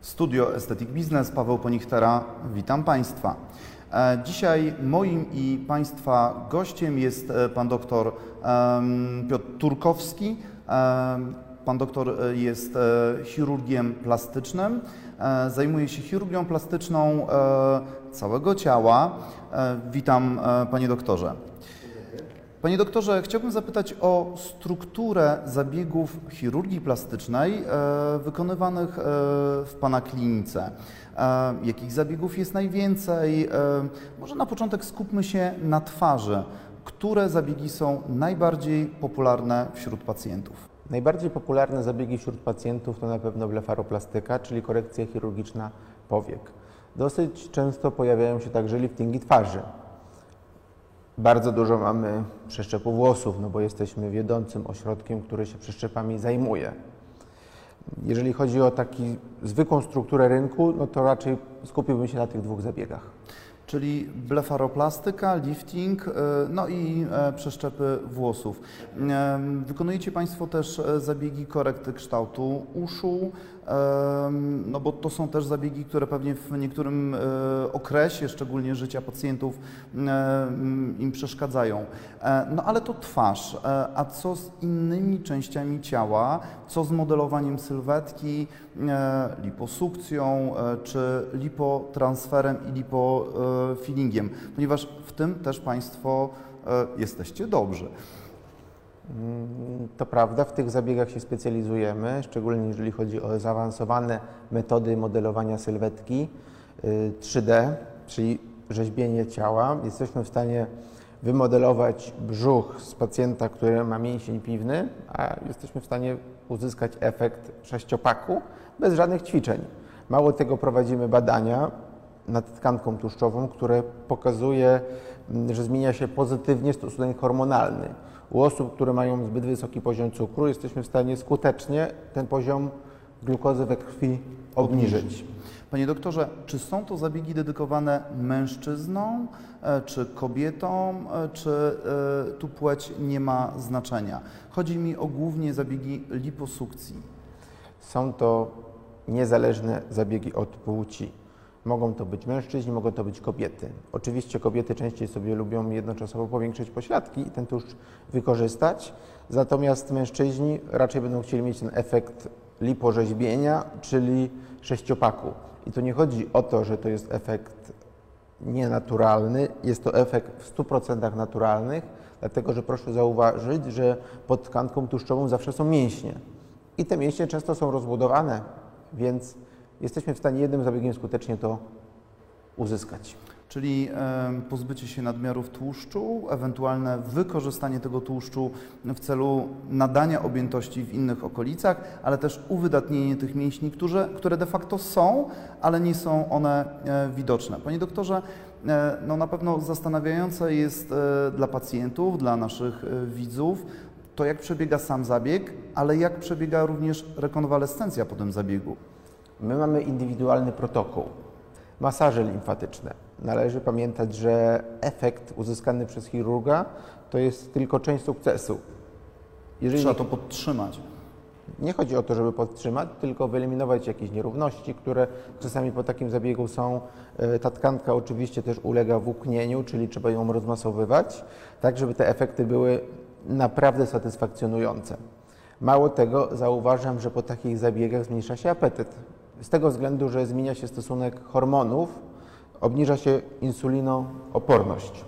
Studio Aesthetic Business, Paweł Ponichtera, witam Państwa. E, Dzisiaj moim i Państwa gościem jest e, pan doktor Piotr Turkowski. Em, Pan doktor e, jest e, chirurgiem plastycznym, e, zajmuje się chirurgią plastyczną e, całego ciała. E, Witam e, Panie doktorze. Panie doktorze, chciałbym zapytać o strukturę zabiegów chirurgii plastycznej e, wykonywanych e, w Pana klinice. E, jakich zabiegów jest najwięcej? Może na początek skupmy się na twarzy. Które zabiegi są najbardziej popularne wśród pacjentów? Najbardziej popularne zabiegi wśród pacjentów to na pewno blefaroplastyka, czyli korekcja chirurgiczna powiek. Dosyć często pojawiają się także liftingi twarzy. Bardzo dużo mamy przeszczepu włosów, no bo jesteśmy wiodącym ośrodkiem, który się przeszczepami zajmuje. Jeżeli chodzi o taką zwykłą strukturę rynku, no to raczej skupiłbym się na tych dwóch zabiegach. Czyli blefaroplastyka, lifting, e, no i e, przeszczepy włosów. E, Wykonujecie Państwo też zabiegi korekty kształtu uszu, no bo to są też zabiegi, które pewnie w niektórym e, okresie, szczególnie życia pacjentów, im przeszkadzają. E, No ale to twarz. E, A co z innymi częściami ciała? Co z modelowaniem sylwetki, liposukcją, czy lipotransferem i lipofillingiem? Ponieważ w tym też Państwo jesteście dobrzy. To prawda, w tych zabiegach się specjalizujemy, szczególnie jeżeli chodzi o zaawansowane metody modelowania sylwetki y, 3D, czyli rzeźbienie ciała. Jesteśmy w stanie wymodelować brzuch z pacjenta, który ma mięsień piwny, a jesteśmy w stanie uzyskać efekt sześciopaku bez żadnych ćwiczeń. Mało tego, prowadzimy badania nad tkanką tłuszczową, które pokazuje, mm, że zmienia się pozytywnie stosunek hormonalny. U osób, które mają zbyt wysoki poziom cukru, jesteśmy w stanie skutecznie ten poziom glukozy we krwi obniżyć. Panie doktorze, czy są to zabiegi dedykowane mężczyznom, e, czy kobietom, e, czy e, tu płeć nie ma znaczenia? Chodzi mi o głównie zabiegi liposukcji. Są to niezależne zabiegi od płci. Mogą to być mężczyźni, mogą to być kobiety. Oczywiście kobiety częściej sobie lubią jednoczasowo powiększyć pośladki i ten tłuszcz wykorzystać, natomiast mężczyźni raczej będą chcieli mieć ten efekt liporzeźbienia, czyli sześciopaku. I tu nie chodzi o to, że to jest efekt nienaturalny, jest to efekt w 100% naturalnych, dlatego że proszę zauważyć, że pod tkanką tłuszczową zawsze są mięśnie. I te mięśnie często są rozbudowane, więc jesteśmy w stanie jednym zabiegiem skutecznie to uzyskać. Czyli pozbycie się nadmiarów tłuszczu, ewentualne wykorzystanie tego tłuszczu w celu nadania objętości w innych okolicach, ale też uwydatnienie tych mięśni, które, które de facto są, ale nie są one e, widoczne. Panie doktorze, e, no na pewno zastanawiające jest e, dla pacjentów, dla naszych widzów, to jak przebiega sam zabieg, ale jak przebiega również rekonwalescencja po tym zabiegu. My mamy indywidualny protokół. Masaże limfatyczne. Należy pamiętać, że efekt uzyskany przez chirurga to jest tylko część sukcesu. Jeżeli Trzeba to podtrzymać. Nie chodzi o to, żeby podtrzymać, tylko wyeliminować jakieś nierówności, które czasami po takim zabiegu są. E, Ta tkanka oczywiście też ulega włóknieniu, czyli trzeba ją rozmasowywać, tak żeby te efekty były naprawdę satysfakcjonujące. Mało tego, zauważam, że po takich zabiegach zmniejsza się apetyt. Z tego względu, że zmienia się stosunek hormonów, obniża się insulinooporność.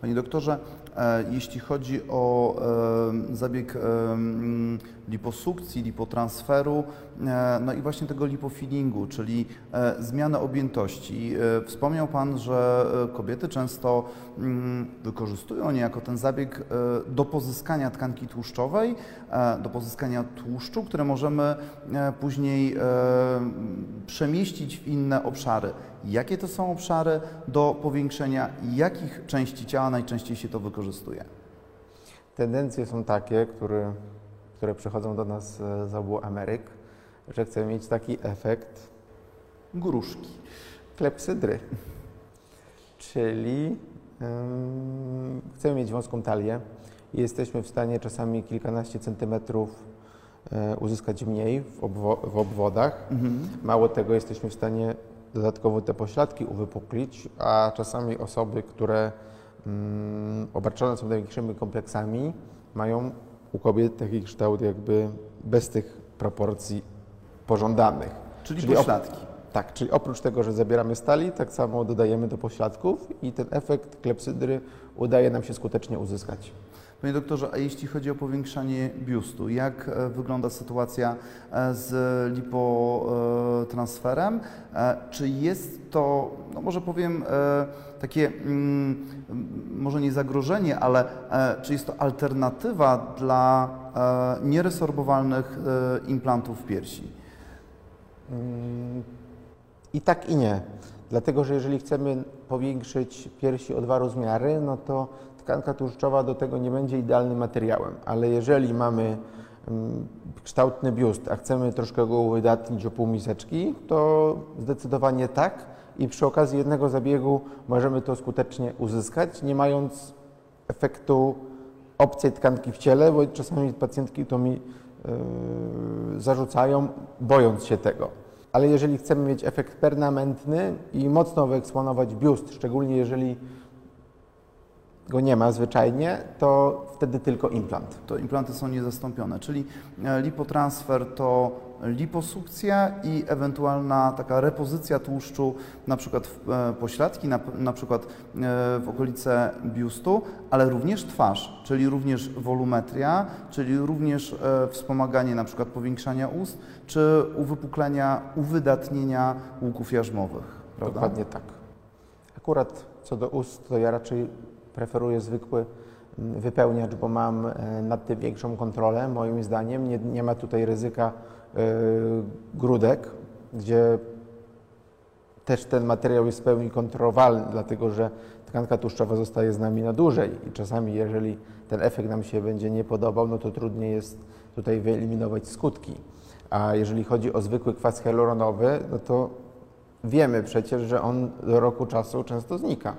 Panie doktorze, e, jeśli chodzi o e, zabieg liposukcji, lipotransferu, e, no i właśnie tego lipofillingu, czyli e, zmiany objętości. E, Wspomniał Pan, że kobiety często mm, wykorzystują niejako ten zabieg do pozyskania tkanki tłuszczowej, do pozyskania tłuszczu, które możemy później przemieścić w inne obszary. Jakie to są obszary do powiększenia jakich części ciała najczęściej się to wykorzystuje? Tendencje są takie, które, które przychodzą do nas e, z obu Ameryk, że chcemy mieć taki efekt Gruszki. klepsydry. Czyli ym, chcemy mieć wąską talię i jesteśmy w stanie czasami kilkanaście centymetrów e, uzyskać mniej w, obwo- w obwodach. Mało tego, jesteśmy w stanie dodatkowo te pośladki uwypuklić, a czasami osoby, które obarczone są największymi kompleksami, mają u kobiet taki kształt jakby bez tych proporcji pożądanych. Czyli, Czyli pośladki. Tak, czyli oprócz tego, że zabieramy stali, tak samo dodajemy do pośladków i ten efekt klepsydry udaje nam się skutecznie uzyskać. Panie doktorze, a jeśli chodzi o powiększanie biustu, jak e, wygląda sytuacja e, z lipotransferem? E, Czy jest to, no może powiem, takie, mm, może nie zagrożenie, ale czy jest to alternatywa dla nieresorbowalnych implantów piersi? Mm, I tak i nie. Dlatego, że jeżeli chcemy powiększyć piersi o dwa rozmiary, no to tkanka tłuszczowa do tego nie będzie idealnym materiałem. Ale jeżeli mamy mm, kształtny biust, a chcemy troszkę go uwydatnić o pół miseczki, to zdecydowanie tak. I przy okazji jednego zabiegu możemy to skutecznie uzyskać, nie mając efektu obcej tkanki w ciele, bo czasami pacjentki to mi yy, zarzucają, bojąc się tego. Ale jeżeli chcemy mieć efekt permanentny i mocno wyeksponować biust, szczególnie jeżeli go nie ma zwyczajnie, to wtedy tylko implant. to implanty są niezastąpione, czyli e, lipotransfer to liposukcja i ewentualna taka repozycja tłuszczu, na przykład w e, pośladki, na, na przykład e, w okolice biustu, ale również twarz, czyli również wolumetria, czyli również wspomaganie na przykład powiększania ust, czy uwypuklenia, uwydatnienia łuków jarzmowych. Prawda? Dokładnie tak. Akurat co do ust, to ja raczej preferuję zwykły mm, wypełniacz, bo mam e, nad tym większą kontrolę, moim zdaniem. Nie, nie ma tutaj ryzyka e, grudek, gdzie też ten materiał jest w pełni kontrolowalny, dlatego że tkanka tłuszczowa zostaje z nami na dłużej i czasami jeżeli ten efekt nam się będzie nie podobał, no to trudniej jest tutaj wyeliminować skutki. A jeżeli chodzi o zwykły kwas hialuronowy, no to wiemy przecież, że on do roku czasu często znika.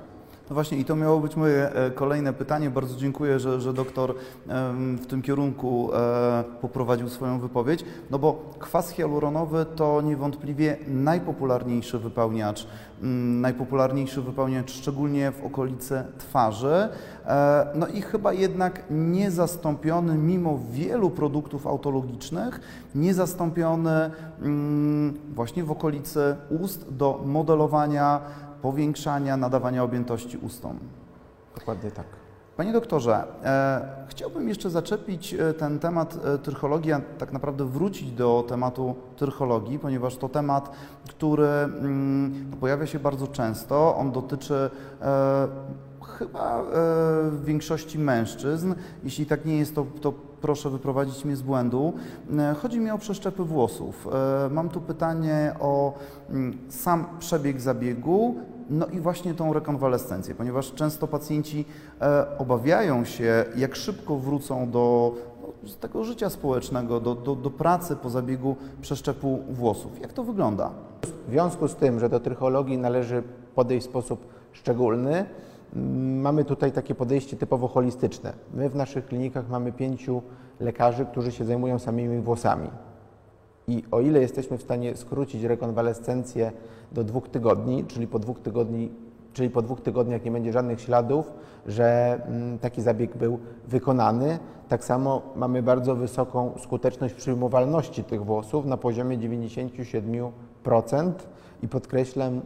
No właśnie i to miało być moje e, kolejne pytanie. Bardzo dziękuję, że, że doktor w tym kierunku e, poprowadził swoją wypowiedź, no bo kwas hialuronowy to niewątpliwie najpopularniejszy wypełniacz, mm, najpopularniejszy wypełniacz szczególnie w okolicy twarzy, e, no i chyba jednak niezastąpiony mimo wielu produktów autologicznych, niezastąpiony mm, właśnie w okolicy ust do modelowania powiększania, nadawania objętości ustom. Dokładnie tak. Panie doktorze, e, chciałbym jeszcze zaczepić e, ten temat e, trychologii, a tak naprawdę wrócić do tematu trychologii, ponieważ to temat, który mm, no, pojawia się bardzo często. On dotyczy e, chyba e, w większości mężczyzn. Jeśli tak nie jest, to, to proszę wyprowadzić mnie z błędu. E, Chodzi mi o przeszczepy włosów. E, Mam tu pytanie o mm, sam przebieg zabiegu, no i właśnie tą rekonwalescencję, ponieważ często pacjenci obawiają się, jak szybko wrócą do no, tego życia społecznego, do, do, do pracy po zabiegu przeszczepu włosów. Jak to wygląda? W związku z tym, że do trychologii należy podejść w sposób szczególny, mamy tutaj takie podejście typowo holistyczne. My w naszych klinikach mamy pięciu lekarzy, którzy się zajmują samymi włosami. I o ile jesteśmy w stanie skrócić rekonwalescencję do dwóch tygodni, czyli po dwóch, tygodni, czyli po dwóch tygodniach nie będzie żadnych śladów, że mm, taki zabieg był wykonany, tak samo mamy bardzo wysoką skuteczność przyjmowalności tych włosów na poziomie 97% i podkreślam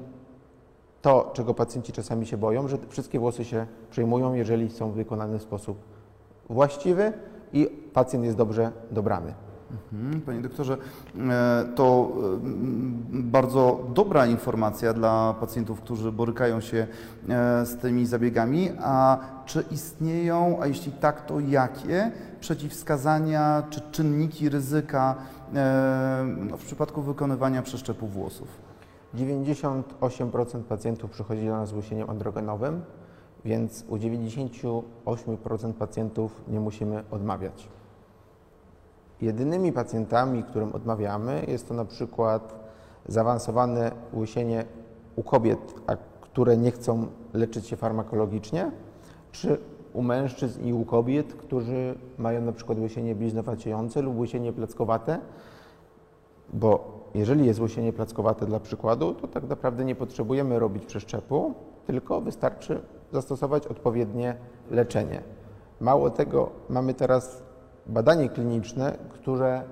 to, czego pacjenci czasami się boją, że wszystkie włosy się przyjmują, jeżeli są wykonane w sposób właściwy i pacjent jest dobrze dobrany. Mhm, Panie doktorze, e, to mm, bardzo dobra informacja dla pacjentów, którzy borykają się e, z tymi zabiegami. A czy istnieją, a jeśli tak, to jakie przeciwwskazania czy czynniki ryzyka e, no, w przypadku wykonywania przeszczepu włosów? 98% pacjentów przychodzi do nas z łysieniem androgenowym, więc u 98% pacjentów nie musimy odmawiać. Jedynymi pacjentami, którym odmawiamy, jest to na przykład zaawansowane łysienie u kobiet, a które nie chcą leczyć się farmakologicznie, czy u mężczyzn i u kobiet, którzy mają na przykład łysienie bliznowaciejące lub łysienie plackowate, bo jeżeli jest łysienie plackowate dla przykładu, to tak naprawdę nie potrzebujemy robić przeszczepu, tylko wystarczy zastosować odpowiednie leczenie. Mało tego, mamy teraz badanie kliniczne, które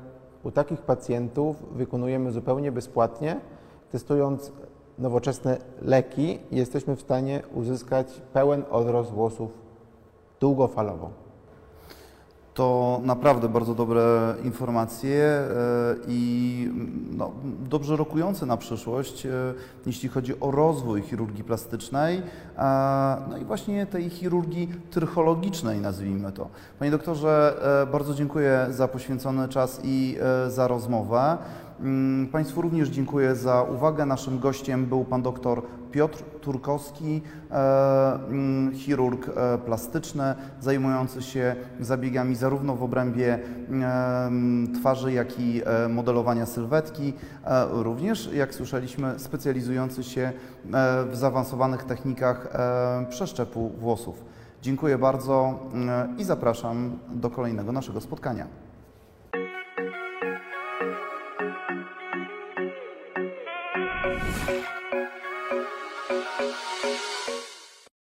u takich pacjentów wykonujemy zupełnie bezpłatnie, testując nowoczesne leki, jesteśmy w stanie uzyskać pełen odrost włosów długofalowo. To naprawdę bardzo dobre informacje e, i no, dobrze rokujące na przyszłość, e, jeśli chodzi o rozwój chirurgii plastycznej, e, no i właśnie tej chirurgii trychologicznej, nazwijmy to. Panie doktorze, bardzo dziękuję za poświęcony czas i za rozmowę. Mm, państwu również dziękuję za uwagę. Naszym gościem był pan dr Piotr Turkowski, e, mm, chirurg e, plastyczny, zajmujący się zabiegami zarówno w obrębie mm, twarzy, jak i e, modelowania sylwetki. Również, jak słyszeliśmy, specjalizujący się w zaawansowanych technikach przeszczepu włosów. Dziękuję bardzo i zapraszam do kolejnego naszego spotkania.